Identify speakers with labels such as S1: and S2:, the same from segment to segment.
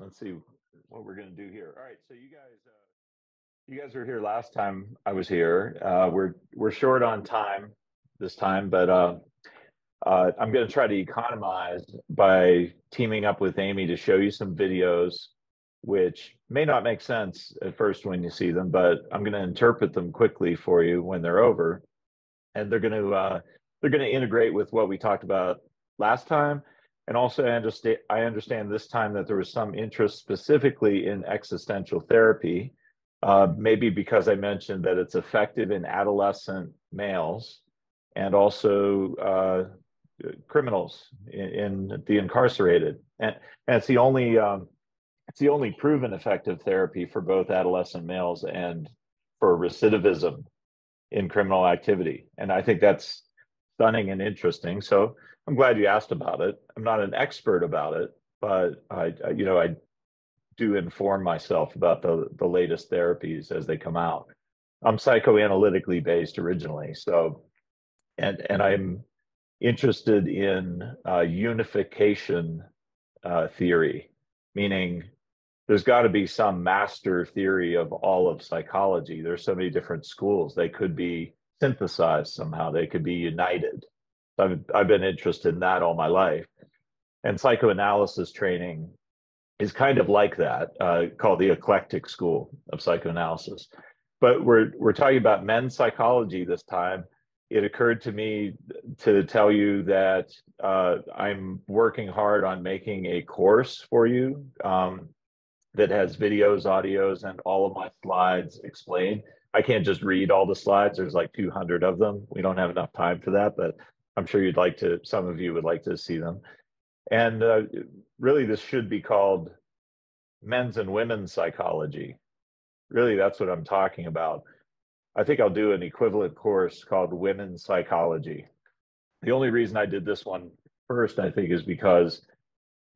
S1: and see what we're going to do here. All right, so you guys, uh, you guys were here last time I was here. Uh, we're we're short on time this time, but uh, uh, I'm going to try to economize by teaming up with Amy to show you some videos, which may not make sense at first when you see them, but I'm going to interpret them quickly for you when they're over, and they're going to uh, they're going to integrate with what we talked about last time and also, I understand, I understand this time that there was some interest specifically in existential therapy, uh, maybe because I mentioned that it's effective in adolescent males and also uh, criminals in, in, the incarcerated. And, and it's the only um, it's the only proven effective therapy for both adolescent males and for recidivism in criminal activity. And I think that's stunning and interesting. So I'm glad you asked about it. I'm not an expert about it, but I, I you know, I do inform myself about the the latest therapies as they come out. I'm psychoanalytically based originally, so and and I'm interested in uh, unification uh, theory, meaning there's got to be some master theory of all of psychology. There's so many different schools; they could be synthesized somehow. They could be united. I've I've been interested in that all my life, and psychoanalysis training is kind of like that, uh, called the eclectic school of psychoanalysis. But we're we're talking about men's psychology this time. It occurred to me to tell you that uh, I'm working hard on making a course for you um, that has videos, audios, and all of my slides explained. I can't just read all the slides. There's like 200 of them. We don't have enough time for that, but I'm sure you'd like to, some of you would like to see them. And uh, really, this should be called men's and women's psychology. Really, that's what I'm talking about. I think I'll do an equivalent course called women's psychology. The only reason I did this one first, I think, is because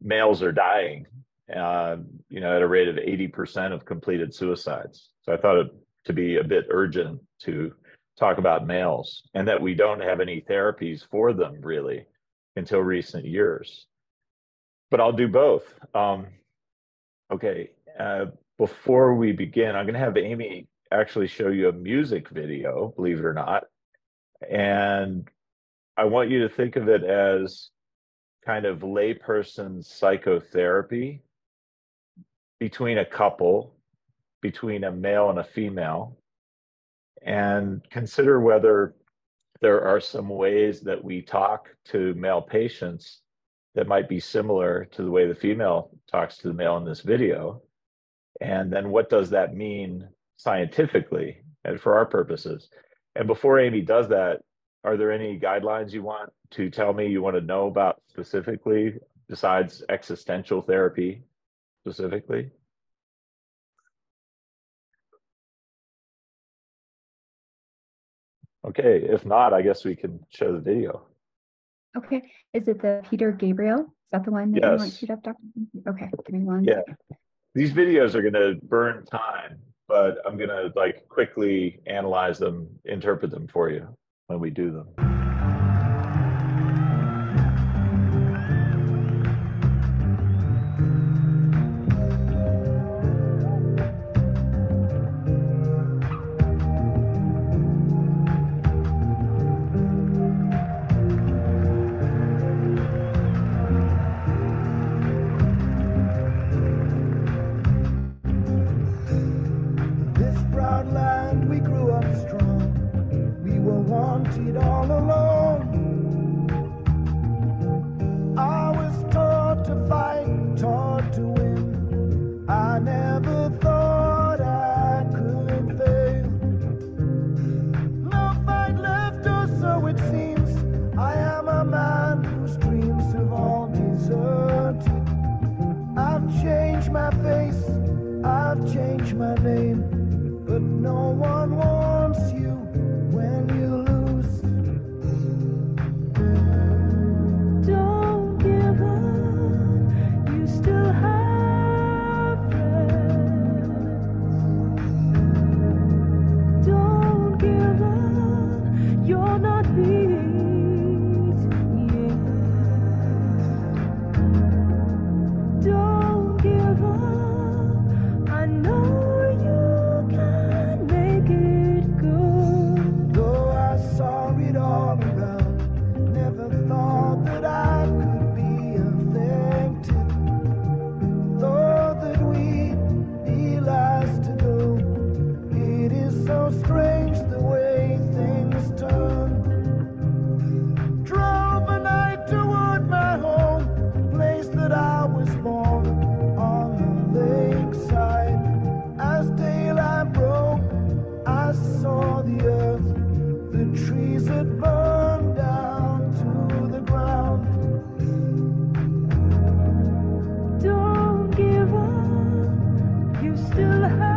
S1: males are dying, uh, you know, at a rate of 80% of completed suicides. So I thought it to be a bit urgent to talk about males and that we don't have any therapies for them really until recent years. But I'll do both. Um, okay, uh, before we begin, I'm going to have Amy actually show you a music video, believe it or not. And I want you to think of it as kind of layperson psychotherapy between a couple, between a male and a female and consider whether there are some ways that we talk to male patients that might be similar to the way the female talks to the male in this video. And then what does that mean scientifically and for our purposes? And before Amy does that, are there any guidelines you want to tell me you want to know about specifically besides existential therapy specifically? Okay, if not, I guess we can show the video.
S2: Okay, is it the Peter Gabriel? Is that the one that you want queued up, Dr.? Okay, give me one.
S1: Yeah, these videos are gonna burn time, but I'm gonna like quickly analyze them, interpret them for you when we do them. Give you still have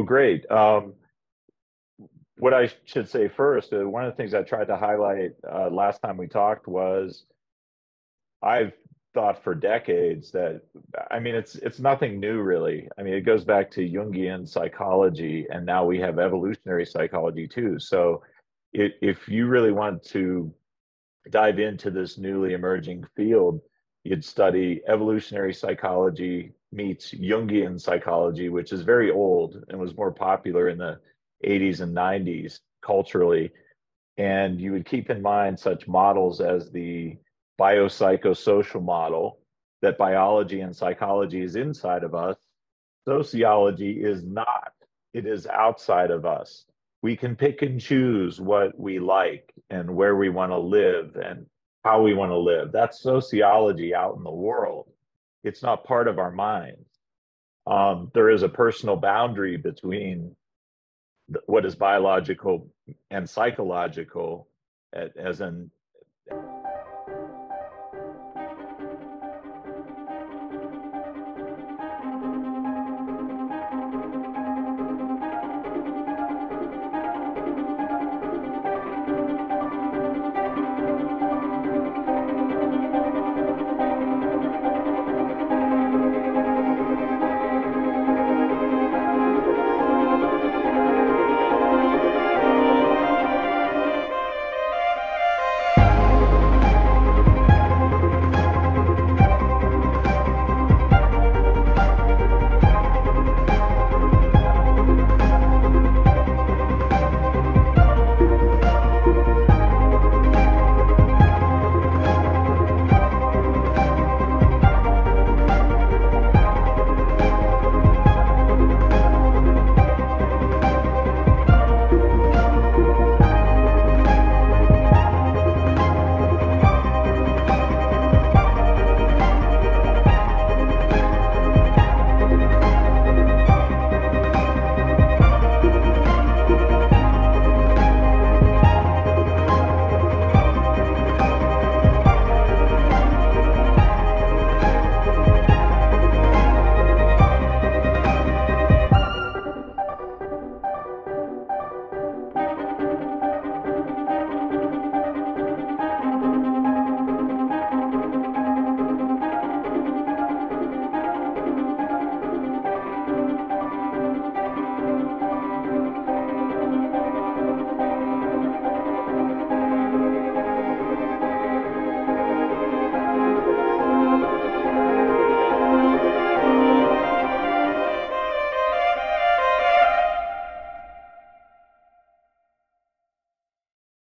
S1: well, great. Um, what I should say first, uh, one of the things I tried to highlight uh, last time we talked was I've thought for decades that I mean it's it's nothing new really. I mean it goes back to Jungian psychology and now we have evolutionary psychology too. So it, if you really want to dive into this newly emerging field, you'd study evolutionary psychology, meets Jungian psychology, which is very old and was more popular in the 80s and 90s culturally. And you would keep in mind such models as the biopsychosocial model, that biology and psychology is inside of us. Sociology is not, it is outside of us. We can pick and choose what we like and where we want to live and how we want to live. That's sociology out in the world it's not part of our minds. Um, there is a personal boundary between what is biological and psychological, as in